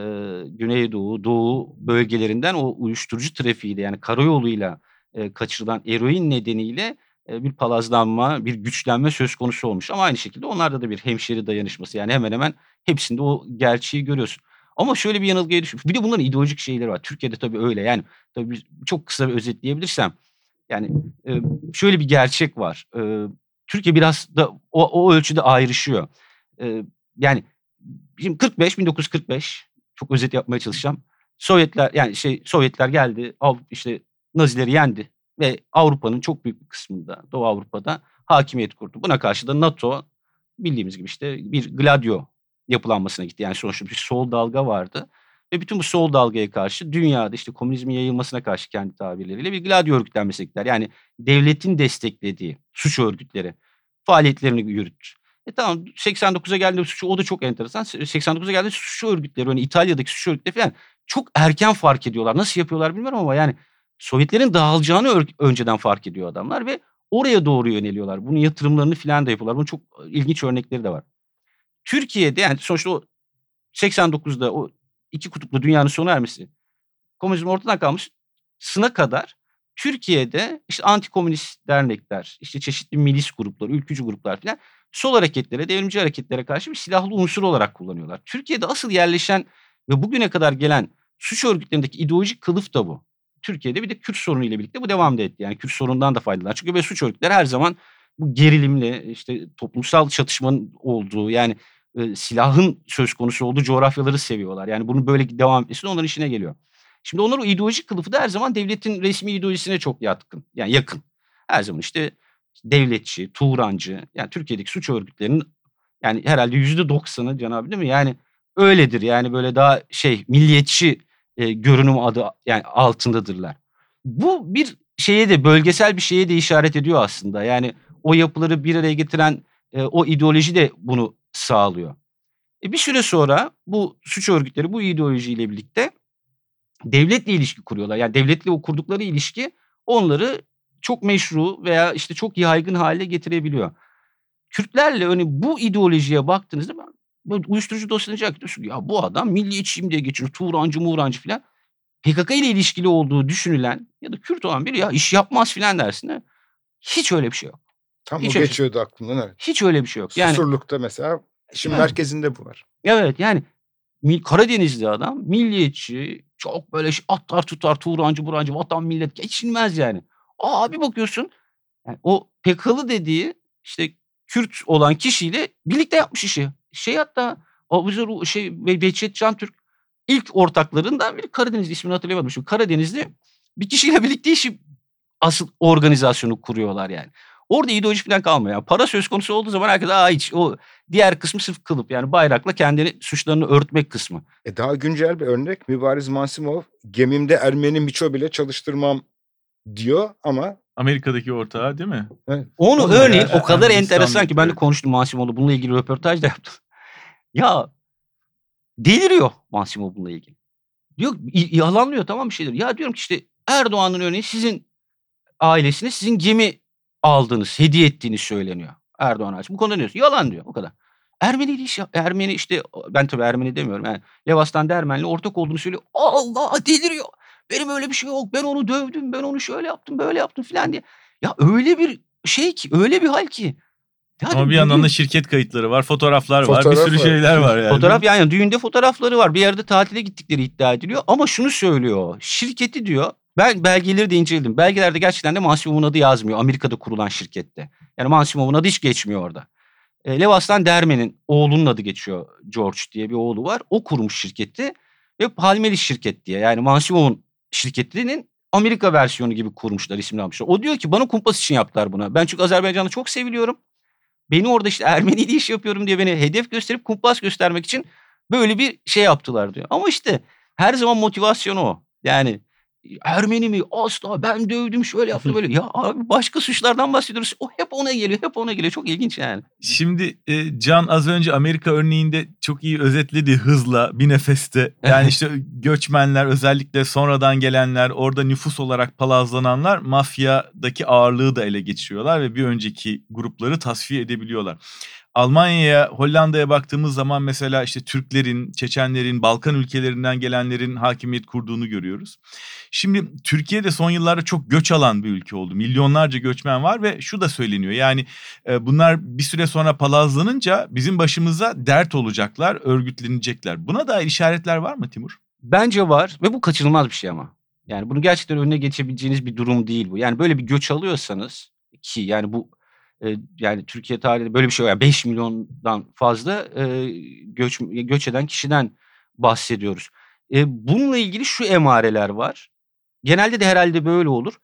Güneydoğu, Doğu bölgelerinden o uyuşturucu trafiğiyle yani karayoluyla e, kaçırılan eroin nedeniyle e, bir palazlanma, bir güçlenme söz konusu olmuş. Ama aynı şekilde onlarda da bir hemşeri dayanışması. Yani hemen hemen hepsinde o gerçeği görüyorsun. Ama şöyle bir yanılgıya düşmüş. Bir de bunların ideolojik şeyleri var. Türkiye'de tabii öyle. Yani tabii çok kısa bir özetleyebilirsem. Yani şöyle bir gerçek var. Türkiye biraz da o, o ölçüde ayrışıyor. Yani şimdi 45 1945 çok özet yapmaya çalışacağım. Sovyetler yani şey Sovyetler geldi, işte Nazileri yendi ve Avrupa'nın çok büyük bir kısmında Doğu Avrupa'da hakimiyet kurdu. Buna karşı da NATO bildiğimiz gibi işte bir gladio yapılanmasına gitti. Yani sonuçta bir sol dalga vardı. Ve bütün bu sol dalgaya karşı dünyada işte komünizmin yayılmasına karşı kendi tabirleriyle bir gladio örgütlenmesine gittiler. Yani devletin desteklediği suç örgütleri faaliyetlerini yürüttü. E tamam 89'a geldiğinde suç o da çok enteresan. 89'a geldiğinde suç örgütleri hani İtalya'daki suç örgütleri falan çok erken fark ediyorlar. Nasıl yapıyorlar bilmiyorum ama yani Sovyetlerin dağılacağını önceden fark ediyor adamlar ve oraya doğru yöneliyorlar. Bunun yatırımlarını falan da yapıyorlar. Bunun çok ilginç örnekleri de var. Türkiye'de yani sonuçta o 89'da o iki kutuplu dünyanın sona ermesi komünizm ortadan kalmış sına kadar Türkiye'de işte antikomünist dernekler, işte çeşitli milis gruplar, ülkücü gruplar falan sol hareketlere, devrimci hareketlere karşı bir silahlı unsur olarak kullanıyorlar. Türkiye'de asıl yerleşen ve bugüne kadar gelen suç örgütlerindeki ideolojik kılıf da bu. Türkiye'de bir de Kürt sorunu ile birlikte bu devam da etti. Yani Kürt sorunundan da faydalanır. Çünkü böyle suç örgütleri her zaman bu gerilimli, işte toplumsal çatışmanın olduğu yani e, silahın söz konusu olduğu coğrafyaları seviyorlar. Yani bunun böyle devam etmesi onların işine geliyor. Şimdi onlar o ideolojik kılıfı da her zaman devletin resmi ideolojisine çok yatkın. Yani yakın. Her zaman işte devletçi, Turancı yani Türkiye'deki suç örgütlerinin yani herhalde yüzde doksanı Can abi değil mi? Yani öyledir. Yani böyle daha şey milliyetçi e, görünüm adı yani altındadırlar. Bu bir şeye de bölgesel bir şeye de işaret ediyor aslında. Yani o yapıları bir araya getiren e, o ideoloji de bunu sağlıyor. E, bir süre sonra bu suç örgütleri bu ideolojiyle birlikte devletle ilişki kuruyorlar. Yani devletle o kurdukları ilişki onları çok meşru veya işte çok yaygın hale getirebiliyor. Kürtlerle hani bu ideolojiye baktığınızda ben uyuşturucu dosyalarına diyorsun ki, ya bu adam milliyetçiyim diye geçiyor. Turancı Murancı filan. PKK ile ilişkili olduğu düşünülen ya da Kürt olan biri ya iş yapmaz filan dersin. ha. Hiç öyle bir şey yok. Tam Hiç o öyle- geçiyordu aklımdan evet. Hiç öyle bir şey yok. Yani Susurluk'ta mesela işin Yani. merkezinde bu var. Evet yani Karadenizli adam milliyetçi çok böyle şey, atlar tutar Turancı Burancı vatan millet geçilmez yani. Aa bir bakıyorsun yani o PKK'lı dediği işte Kürt olan kişiyle birlikte yapmış işi. Şey hatta Abuzer şey Be- Behçet Cantürk ilk ortaklarından biri Karadeniz ismini hatırlayamadım. Şimdi Karadenizli bir kişiyle birlikte işi asıl organizasyonu kuruyorlar yani. Orada ideoloji falan kalmıyor. Yani para söz konusu olduğu zaman herkes aa hiç o diğer kısmı sırf kılıp yani bayrakla kendini suçlarını örtmek kısmı. E daha güncel bir örnek Mübariz Mansimov gemimde Ermeni miço bile çalıştırmam diyor ama Amerika'daki ortağı değil mi? Onu Onu örneğin ya, o kadar Ermenistan enteresan ki ben de konuştum Mansimoğlu bununla ilgili röportaj da yaptım. ya deliriyor Mansimo bununla ilgili. Diyor yalanlıyor tamam bir şeyler. Ya diyorum ki işte Erdoğan'ın örneğin sizin ailesine sizin gemi aldığınız, hediye ettiğiniz söyleniyor. Erdoğan ailesi. Bu konuda ne diyorsun? Yalan diyor o kadar. Ermeni değil iş Ermeni işte ben tabii Ermeni demiyorum. Yani Levastan Dermen'le ortak olduğunu söylüyor. Allah deliriyor. Benim öyle bir şey yok. Ben onu dövdüm. Ben onu şöyle yaptım, böyle yaptım filan diye. Ya öyle bir şey ki, öyle bir hal ki. Yani Ama bir yandan da şirket kayıtları var, fotoğraflar var, bir Fotoğraf sürü var. şeyler var yani. Fotoğraf yani, yani düğünde fotoğrafları var. Bir yerde tatile gittikleri iddia ediliyor. Ama şunu söylüyor. Şirketi diyor. Ben belgeleri de inceledim. Belgelerde gerçekten de Mansimov'un adı yazmıyor. Amerika'da kurulan şirkette. Yani Mansimov'un adı hiç geçmiyor orada. E, Levastan Dermen'in oğlunun adı geçiyor. George diye bir oğlu var. O kurmuş şirketi. Ve Palmeli şirket diye. Yani Mansimov'un şirketinin Amerika versiyonu gibi kurmuşlar, isimli almışlar. O diyor ki bana kumpas için yaptılar buna. Ben çünkü Azerbaycan'ı çok seviliyorum. Beni orada işte Ermeniyle iş yapıyorum diye beni hedef gösterip kumpas göstermek için böyle bir şey yaptılar diyor. Ama işte her zaman motivasyon o. Yani Ermeni mi? Asla ben dövdüm şöyle yaptım böyle. Ya abi başka suçlardan bahsediyoruz. O hep ona geliyor hep ona geliyor. Çok ilginç yani. Şimdi e, Can az önce Amerika örneğinde çok iyi özetledi hızla bir nefeste. Yani işte göçmenler özellikle sonradan gelenler orada nüfus olarak palazlananlar mafyadaki ağırlığı da ele geçiriyorlar ve bir önceki grupları tasfiye edebiliyorlar. Almanya'ya, Hollanda'ya baktığımız zaman mesela işte Türklerin, Çeçenlerin, Balkan ülkelerinden gelenlerin hakimiyet kurduğunu görüyoruz. Şimdi Türkiye'de son yıllarda çok göç alan bir ülke oldu. Milyonlarca göçmen var ve şu da söyleniyor. Yani e, bunlar bir süre sonra palazlanınca bizim başımıza dert olacaklar, örgütlenecekler. Buna dair işaretler var mı Timur? Bence var ve bu kaçınılmaz bir şey ama. Yani bunu gerçekten önüne geçebileceğiniz bir durum değil bu. Yani böyle bir göç alıyorsanız ki yani bu yani Türkiye tarihinde böyle bir şey var. Yani 5 milyondan fazla e, göç göç eden kişiden bahsediyoruz. E, bununla ilgili şu emareler var. Genelde de herhalde böyle olur.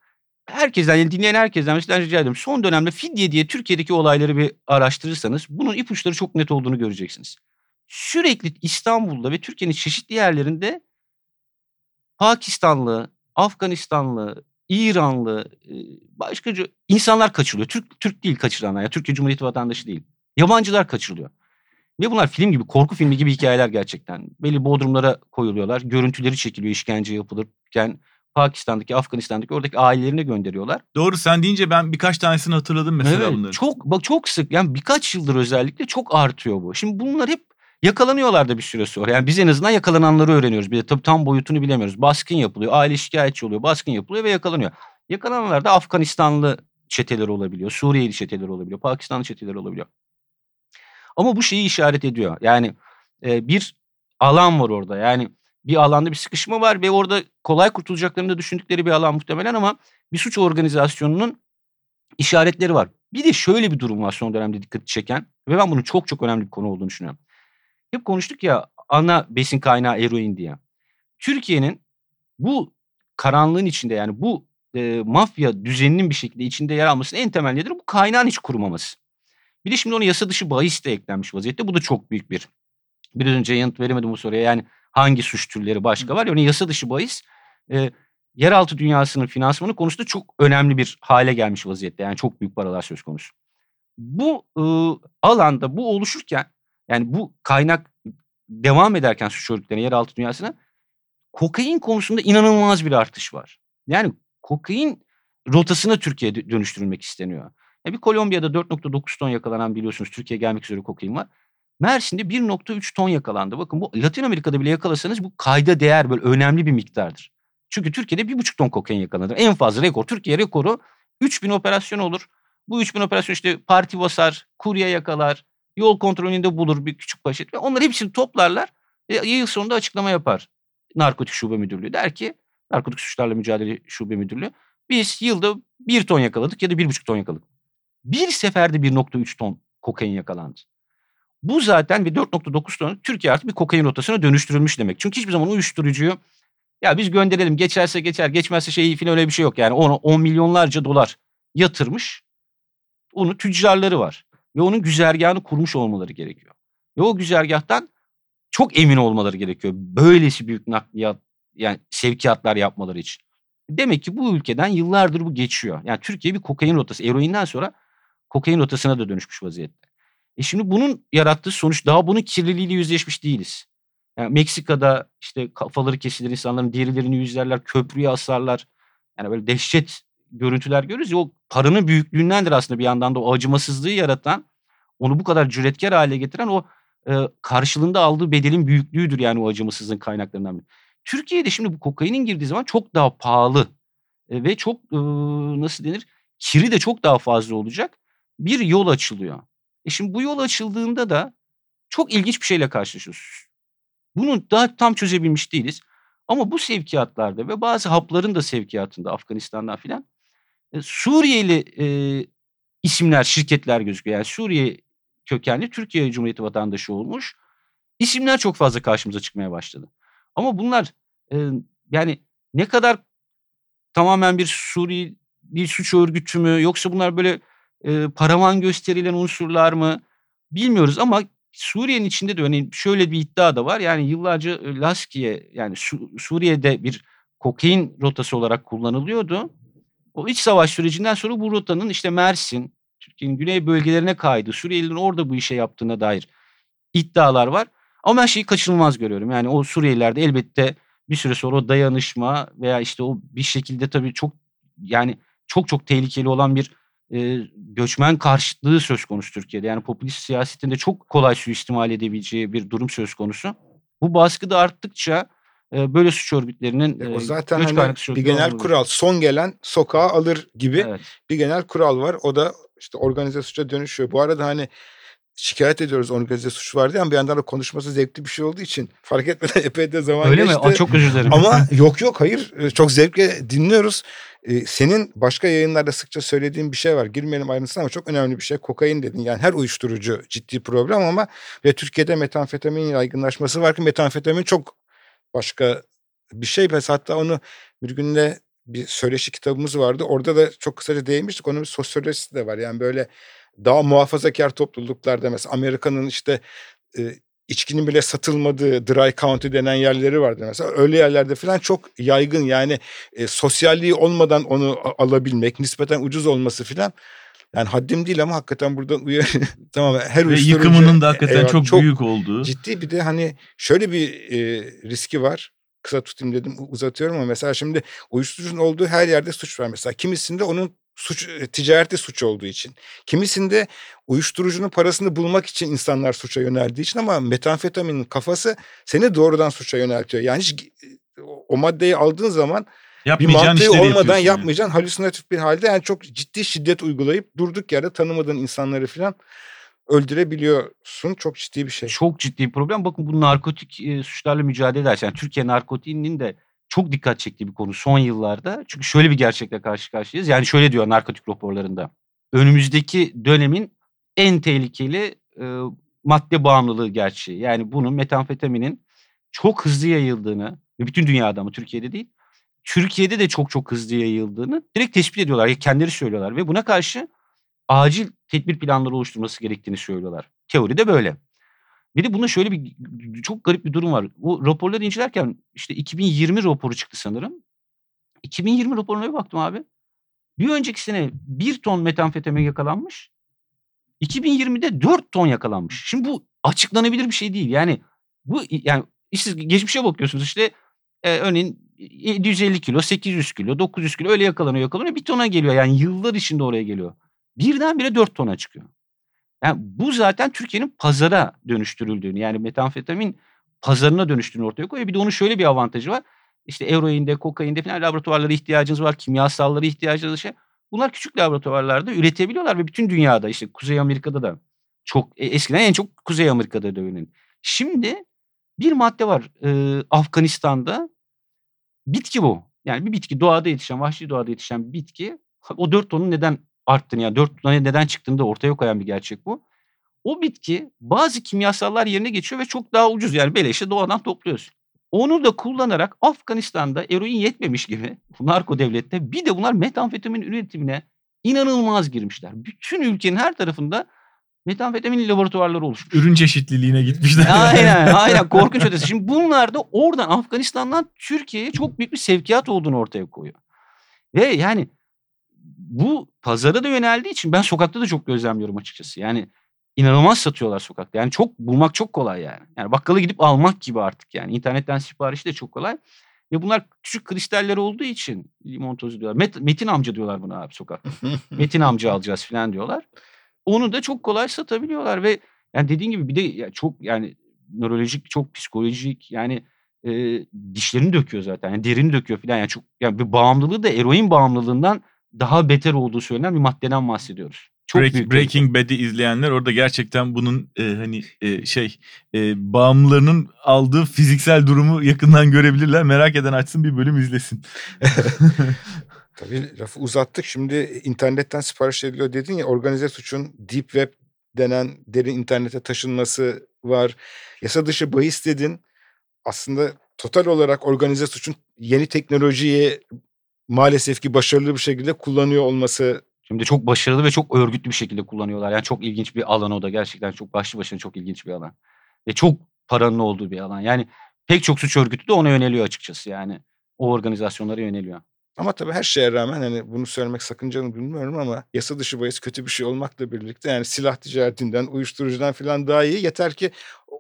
Herkesten yani dinleyen herkesten mesela rica ediyorum. Son dönemde fidye diye Türkiye'deki olayları bir araştırırsanız bunun ipuçları çok net olduğunu göreceksiniz. Sürekli İstanbul'da ve Türkiye'nin çeşitli yerlerinde Pakistanlı, Afganistanlı, İranlı, başka insanlar kaçırılıyor. Türk Türk değil kaçıranlar. Yani Türkiye Cumhuriyeti vatandaşı değil. Yabancılar kaçırılıyor. Ve bunlar film gibi, korku filmi gibi hikayeler gerçekten. Belli bodrumlara koyuluyorlar. Görüntüleri çekiliyor işkence yapılırken. Pakistan'daki, Afganistan'daki oradaki ailelerine gönderiyorlar. Doğru sen deyince ben birkaç tanesini hatırladım mesela evet, bunları. Çok bak çok sık yani birkaç yıldır özellikle çok artıyor bu. Şimdi bunlar hep yakalanıyorlar da bir süre sonra. Yani biz en azından yakalananları öğreniyoruz. Bir de tabii tam boyutunu bilemiyoruz. Baskın yapılıyor, aile şikayetçi oluyor, baskın yapılıyor ve yakalanıyor. Yakalananlar da Afganistanlı çeteler olabiliyor, Suriyeli çeteler olabiliyor, Pakistanlı çeteler olabiliyor. Ama bu şeyi işaret ediyor. Yani e, bir alan var orada. Yani bir alanda bir sıkışma var ve orada kolay kurtulacaklarını da düşündükleri bir alan muhtemelen ama bir suç organizasyonunun işaretleri var. Bir de şöyle bir durum var son dönemde dikkat çeken ve ben bunun çok çok önemli bir konu olduğunu düşünüyorum. Hep konuştuk ya ana besin kaynağı eroin diye. Türkiye'nin bu karanlığın içinde yani bu e, mafya düzeninin bir şekilde içinde yer almasının en temel nedeni bu kaynağın hiç kurumaması. Bir de şimdi ona yasa dışı bahis de eklenmiş vaziyette. Bu da çok büyük bir. Biraz önce yanıt veremedim bu soruya. Yani hangi suç türleri başka var? Yani yasa dışı bahis e, yeraltı dünyasının finansmanı konusunda çok önemli bir hale gelmiş vaziyette. Yani çok büyük paralar söz konusu. Bu e, alanda bu oluşurken yani bu kaynak devam ederken suç örgütlerine yeraltı dünyasına kokain konusunda inanılmaz bir artış var. Yani kokain rotasına Türkiye dönüştürülmek isteniyor. Yani bir Kolombiya'da 4.9 ton yakalanan biliyorsunuz Türkiye gelmek üzere kokain var. Mersin'de 1.3 ton yakalandı. Bakın bu Latin Amerika'da bile yakalasanız bu kayda değer böyle önemli bir miktardır. Çünkü Türkiye'de 1.5 ton kokain yakalanır. En fazla rekor. Türkiye rekoru 3000 operasyon olur. Bu 3000 operasyon işte parti basar, kurye yakalar, yol kontrolünde bulur bir küçük paşet ve onları hepsini toplarlar. E, yıl sonunda açıklama yapar. Narkotik Şube Müdürlüğü der ki Narkotik Suçlarla Mücadele Şube Müdürlüğü biz yılda bir ton yakaladık ya da bir buçuk ton yakaladık. Bir seferde 1.3 ton kokain yakalandı. Bu zaten bir 4.9 ton Türkiye artık bir kokain rotasına dönüştürülmüş demek. Çünkü hiçbir zaman uyuşturucuyu ya biz gönderelim geçerse geçer geçmezse şey falan öyle bir şey yok. Yani ona 10 milyonlarca dolar yatırmış. Onu tüccarları var. Ve onun güzergahını kurmuş olmaları gerekiyor. Ve o güzergahtan çok emin olmaları gerekiyor. Böylesi büyük nakliyat yani sevkiyatlar yapmaları için. Demek ki bu ülkeden yıllardır bu geçiyor. Yani Türkiye bir kokain rotası. Eroinden sonra kokain rotasına da dönüşmüş vaziyette. E şimdi bunun yarattığı sonuç daha bunun kirliliğiyle yüzleşmiş değiliz. Yani Meksika'da işte kafaları kesilir insanların derilerini yüzlerler, köprüye asarlar. Yani böyle dehşet görüntüler görürüz ya o paranın büyüklüğündendir aslında bir yandan da o acımasızlığı yaratan, onu bu kadar cüretkar hale getiren o e, karşılığında aldığı bedelin büyüklüğüdür yani o acımasızlığın kaynaklarından biri. Türkiye'de şimdi bu kokainin girdiği zaman çok daha pahalı e, ve çok e, nasıl denir kiri de çok daha fazla olacak bir yol açılıyor. E şimdi bu yol açıldığında da çok ilginç bir şeyle karşılaşıyoruz. Bunu daha tam çözebilmiş değiliz. Ama bu sevkiyatlarda ve bazı hapların da sevkiyatında Afganistan'dan filan Suriyeli e, isimler, şirketler gözüküyor. Yani Suriye kökenli Türkiye Cumhuriyeti vatandaşı olmuş isimler çok fazla karşımıza çıkmaya başladı. Ama bunlar e, yani ne kadar tamamen bir Suriye bir suç örgütü mü yoksa bunlar böyle e, paravan gösterilen unsurlar mı bilmiyoruz ama Suriye'nin içinde de hani şöyle bir iddia da var. Yani yıllarca Laskiye yani Su- Suriye'de bir kokain rotası olarak kullanılıyordu. O iç savaş sürecinden sonra bu rotanın işte Mersin, Türkiye'nin güney bölgelerine kaydı. Suriyelilerin orada bu işe yaptığına dair iddialar var. Ama ben şeyi kaçınılmaz görüyorum. Yani o Suriyelilerde elbette bir süre sonra o dayanışma veya işte o bir şekilde tabii çok yani çok çok tehlikeli olan bir e, göçmen karşıtlığı söz konusu Türkiye'de. Yani popülist siyasetinde çok kolay suistimal edebileceği bir durum söz konusu. Bu baskı da arttıkça e, böyle suç örgütlerinin E, e, o zaten göç hani bir genel kural son gelen sokağa alır gibi Evet. bir genel kural var. O da işte organize suça dönüşüyor. Bu arada hani şikayet ediyoruz organize suç var diye ama bir yandan da konuşması zevkli bir şey olduğu için fark etmeden epey de zaman Öyle mi? geçti. Aa, çok özür dilerim. Ama yok yok hayır E, çok zevkle dinliyoruz. E, Senin başka yayınlarda sıkça söylediğin bir şey var. Girmeyelim ayrıntısına ama çok önemli bir şey. Kokain dedin. Yani her uyuşturucu ciddi problem ama ve Türkiye'de metamfetamin yaygınlaşması var ki metamfetamin çok başka bir şey. Biz hatta onu bir günde bir söyleşi kitabımız vardı. Orada da çok kısaca değinmiştik. Onun bir sosyolojisi de var. Yani böyle daha muhafazakar topluluklarda mesela Amerika'nın işte e, içkinin bile satılmadığı dry county denen yerleri vardır mesela. Öyle yerlerde falan çok yaygın yani e, sosyalliği olmadan onu alabilmek, nispeten ucuz olması falan yani haddim değil ama hakikaten buradan uyar. tamam her Ve yıkımının da hakikaten Eyvah, çok, büyük olduğu. Ciddi bir de hani şöyle bir e, riski var. Kısa tutayım dedim uzatıyorum ama mesela şimdi uyuşturucunun olduğu her yerde suç var mesela. Kimisinde onun suç e, ticareti suç olduğu için. Kimisinde uyuşturucunun parasını bulmak için insanlar suça yöneldiği için ama metamfetaminin kafası seni doğrudan suça yöneltiyor. Yani hiç e, o maddeyi aldığın zaman bir mantığı işleri olmadan yani. halüsinatif bir halde yani çok ciddi şiddet uygulayıp durduk yerde tanımadığın insanları falan öldürebiliyorsun. Çok ciddi bir şey. Çok ciddi bir problem. Bakın bu narkotik e, suçlarla mücadele ederken yani Türkiye narkotiğinin de çok dikkat çektiği bir konu son yıllarda. Çünkü şöyle bir gerçekle karşı karşıyayız. Yani şöyle diyor narkotik raporlarında. Önümüzdeki dönemin en tehlikeli e, madde bağımlılığı gerçeği. Yani bunun metamfetaminin çok hızlı yayıldığını ve bütün dünyada ama Türkiye'de değil. Türkiye'de de çok çok hızlı yayıldığını direkt tespit ediyorlar. Ya kendileri söylüyorlar ve buna karşı acil tedbir planları oluşturması gerektiğini söylüyorlar. Teoride böyle. Bir de bunda şöyle bir çok garip bir durum var. Bu raporları incelerken işte 2020 raporu çıktı sanırım. 2020 raporuna bir baktım abi. Bir önceki sene 1 ton metamfetamin yakalanmış. 2020'de 4 ton yakalanmış. Şimdi bu açıklanabilir bir şey değil. Yani bu yani siz geçmişe bakıyorsunuz işte e, örneğin 750 kilo, 800 kilo, 900 kilo öyle yakalanıyor yakalanıyor. Bir tona geliyor yani yıllar içinde oraya geliyor. Birdenbire 4 tona çıkıyor. Yani bu zaten Türkiye'nin pazara dönüştürüldüğünü yani metamfetamin pazarına dönüştüğünü ortaya koyuyor. Bir de onun şöyle bir avantajı var. İşte eroinde, kokainde falan laboratuvarlara ihtiyacınız var. Kimyasallara ihtiyacınız var. Şey. Bunlar küçük laboratuvarlarda üretebiliyorlar ve bütün dünyada işte Kuzey Amerika'da da çok e, eskiden en çok Kuzey Amerika'da dövülen. Şimdi bir madde var e, Afganistan'da bitki bu. Yani bir bitki doğada yetişen, vahşi doğada yetişen bir bitki. O 4 tonun neden arttığını yani 4 tona neden çıktığını da ortaya koyan bir gerçek bu. O bitki bazı kimyasallar yerine geçiyor ve çok daha ucuz yani beleşe doğadan topluyorsun. Onu da kullanarak Afganistan'da eroin yetmemiş gibi narko devlette bir de bunlar metamfetamin üretimine inanılmaz girmişler. Bütün ülkenin her tarafında metamfetamin laboratuvarları oluşmuş. Ürün çeşitliliğine gitmişler. Aynen aynen korkunç ötesi. Şimdi bunlar da oradan Afganistan'dan Türkiye'ye çok büyük bir sevkiyat olduğunu ortaya koyuyor. Ve yani bu pazara da yöneldiği için ben sokakta da çok gözlemliyorum açıkçası. Yani inanılmaz satıyorlar sokakta. Yani çok bulmak çok kolay yani. Yani bakkala gidip almak gibi artık yani. İnternetten siparişi de çok kolay. Ve bunlar küçük kristaller olduğu için limon tozu diyorlar. Met- Metin amca diyorlar buna abi sokakta. Metin amca alacağız falan diyorlar. Onu da çok kolay satabiliyorlar ve yani dediğin gibi bir de ya çok yani nörolojik çok psikolojik yani e, dişlerini döküyor zaten. Yani derini döküyor falan. Yani çok yani bir bağımlılığı da eroin bağımlılığından daha beter olduğu söylenen bir maddeden bahsediyoruz. Çok Break- büyük Breaking Bad'i izleyenler orada gerçekten bunun e, hani e, şey e, bağımlılarının aldığı fiziksel durumu yakından görebilirler. Merak eden açsın bir bölüm izlesin. Tabii lafı uzattık. Şimdi internetten sipariş ediliyor dedin ya organize suçun deep web denen derin internete taşınması var. Yasa dışı bahis dedin. Aslında total olarak organize suçun yeni teknolojiyi maalesef ki başarılı bir şekilde kullanıyor olması Şimdi çok başarılı ve çok örgütlü bir şekilde kullanıyorlar. Yani çok ilginç bir alan o da gerçekten çok başlı başına çok ilginç bir alan. Ve çok paranın olduğu bir alan. Yani pek çok suç örgütü de ona yöneliyor açıkçası yani. O organizasyonlara yöneliyor. Ama tabii her şeye rağmen hani bunu söylemek sakıncalı bilmiyorum ama yasa dışı bahis kötü bir şey olmakla birlikte yani silah ticaretinden, uyuşturucudan falan daha iyi. Yeter ki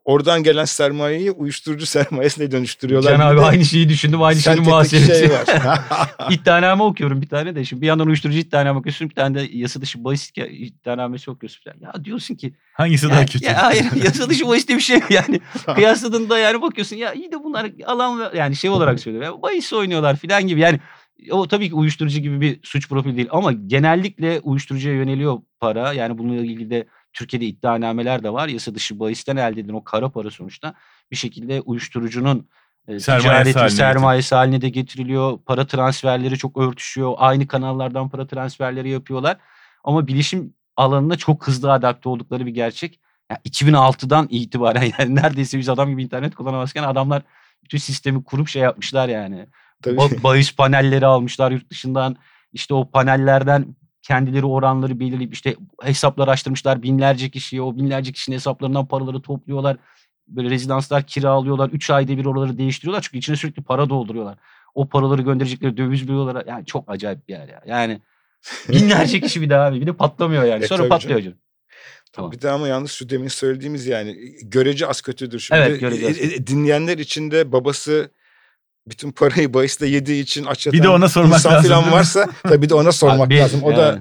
oradan gelen sermayeyi uyuşturucu sermayesine dönüştürüyorlar. Can abi de aynı şeyi düşündüm. Aynı şeyin muhasebesi. şey var. İddianame okuyorum bir tane de. Şimdi bir yandan uyuşturucu iddianame okuyorsun. Bir tane de yasa dışı bahis iddianamesi okuyorsun. falan. Ya diyorsun ki. Hangisi Ya, daha kötü? ya hayır yasa dışı bahis diye bir şey yani. Kıyasladığında yani bakıyorsun ya iyi de bunlar alan yani şey olarak söylüyorum. Ya, bahis oynuyorlar falan gibi. Yani o tabii ki uyuşturucu gibi bir suç profili değil ama genellikle uyuşturucuya yöneliyor para. Yani bununla ilgili de Türkiye'de iddianameler de var. Yasa dışı bahisten elde edilen o kara para sonuçta bir şekilde uyuşturucunun e, Sermayesi ticareti, haline sermayesi haline de getiriliyor. Para transferleri çok örtüşüyor. Aynı kanallardan para transferleri yapıyorlar. Ama bilişim alanına çok hızlı adapte oldukları bir gerçek. Ya 2006'dan itibaren yani neredeyse biz adam gibi internet kullanamazken adamlar bütün sistemi kurup şey yapmışlar yani. Tabii. Ba- bahis panelleri almışlar yurt dışından. İşte o panellerden kendileri oranları belirleyip işte hesaplar açtırmışlar binlerce kişiye. O binlerce kişinin hesaplarından paraları topluyorlar. Böyle rezidanslar kiralıyorlar. 3 ayda bir oraları değiştiriyorlar. Çünkü içine sürekli para dolduruyorlar. O paraları gönderecekleri döviz bürolara. Yani çok acayip bir yer ya. Yani binlerce kişi bir daha abi. Bir de patlamıyor yani. Sonra patlıyor hocam. Tamam. Bir de ama yalnız şu demin söylediğimiz yani görece az kötüdür. Şimdi Evet, görece az e, e, dinleyenler içinde babası bütün parayı bahisle yediği için aç Bir de ona sormak insan lazım, falan varsa tabii bir de ona sormak Abi, lazım. O da yani.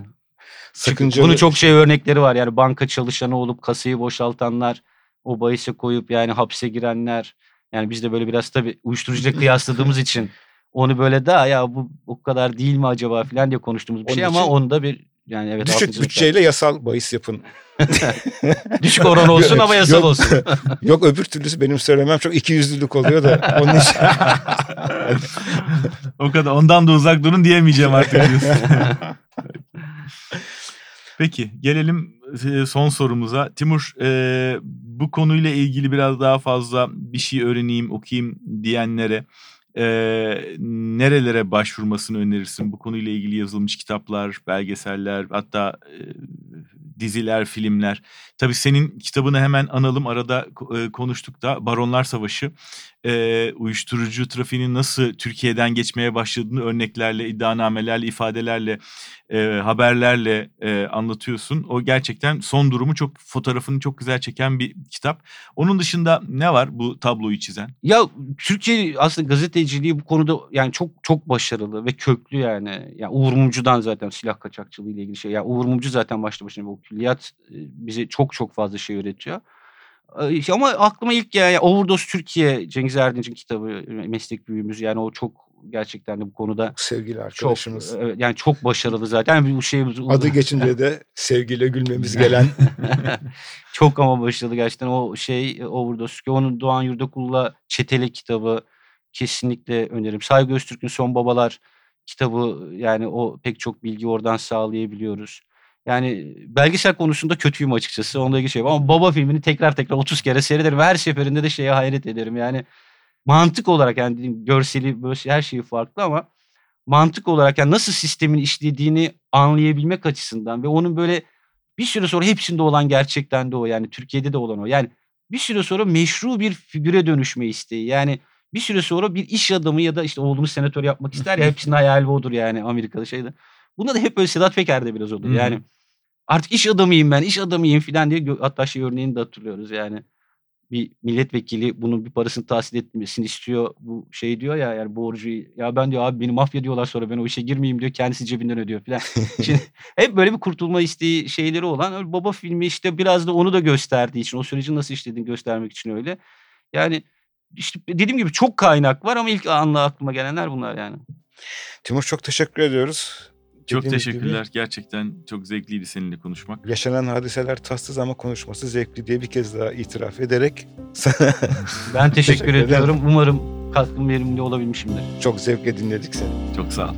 sakıncalı. Bunun çok şey örnekleri var. Yani banka çalışanı olup kasayı boşaltanlar, o bahise koyup yani hapse girenler. Yani biz de böyle biraz tabii uyuşturucuyla kıyasladığımız için onu böyle daha ya bu o kadar değil mi acaba falan diye konuştuğumuz bir Onun şey ama için onda bir yani evet Düşük bütçeyle yasal bahis yapın. düşük oran olsun ama yasal Yok. olsun. Yok öbür türlüsü benim söylemem çok ikiyüzlülük oluyor da onun için. o kadar ondan da uzak durun diyemeyeceğim artık diyorsun. Peki gelelim e, son sorumuza. Timur e, bu konuyla ilgili biraz daha fazla bir şey öğreneyim, okuyayım diyenlere e, nerelere başvurmasını önerirsin? Bu konuyla ilgili yazılmış kitaplar, belgeseller, hatta e, diziler, filmler. Tabii senin kitabını hemen analım. Arada e, konuştuk da Baronlar Savaşı. E, uyuşturucu trafiğinin nasıl Türkiye'den geçmeye başladığını örneklerle, iddianamelerle, ifadelerle, e, haberlerle e, anlatıyorsun. O gerçekten son durumu çok fotoğrafını çok güzel çeken bir kitap. Onun dışında ne var bu tabloyu çizen? Ya Türkiye aslında gazeteciliği bu konuda yani çok çok başarılı ve köklü yani. Ya Uğur Mumcu'dan zaten silah kaçakçılığı ile ilgili şey. Ya Uğur Mumcu zaten başlı başına bu külliyat bize çok çok fazla şey öğretiyor. E, Ama aklıma ilk ya, ya Overdose Türkiye Cengiz Erdinç'in kitabı meslek büyüğümüz yani o çok gerçekten de bu konuda Sevgili çok arkadaşımız. e, yani çok başarılı zaten Yani bu şey Adı geçince de sevgiyle gülmemiz gelen çok ama başarılı gerçekten o şey e, Overdose. Onun Doğan Yurdakul'la Çetele kitabı kesinlikle öneririm. Saygı Öztürk'ün Son Babalar kitabı yani o pek çok bilgi oradan sağlayabiliyoruz. Yani belgesel konusunda kötüyüm açıkçası. Onunla ilgili şey var. Ama Baba filmini tekrar tekrar 30 kere seyrederim. Her seferinde de şeye hayret ederim. Yani mantık olarak yani dediğim görseli böyle şey- her şeyi farklı ama mantık olarak yani nasıl sistemin işlediğini anlayabilmek açısından ve onun böyle bir süre sonra hepsinde olan gerçekten de o yani Türkiye'de de olan o. Yani bir süre sonra meşru bir figüre dönüşme isteği. Yani bir süre sonra bir iş adamı ya da işte oğlumuz senatör yapmak ister ya hepsinin hayali odur yani Amerika'da şeyde. Bunda da hep böyle Sedat Peker'de biraz olur. Hı hı. Yani artık iş adamıyım ben, iş adamıyım falan diye hatta şey örneğini de hatırlıyoruz yani. Bir milletvekili bunun bir parasını tahsil etmesini istiyor. Bu şey diyor ya yani borcu ya ben diyor abi beni mafya diyorlar sonra ben o işe girmeyeyim diyor. Kendisi cebinden ödüyor falan. Şimdi hep böyle bir kurtulma isteği şeyleri olan öyle baba filmi işte biraz da onu da gösterdiği için o sürecin nasıl işlediğini göstermek için öyle. Yani işte dediğim gibi çok kaynak var ama ilk anla aklıma gelenler bunlar yani. Timur çok teşekkür ediyoruz. Çok Dediğimiz gibi teşekkürler. Gerçekten çok zevkliydi seninle konuşmak. yaşanan hadiseler tatsız ama konuşması zevkli diye bir kez daha itiraf ederek sana Ben teşekkür Teşekkür ederim. ediyorum. Umarım katkım verimli olabilmişimdir. çok zevkle dinledik seni. Çok sağ ol.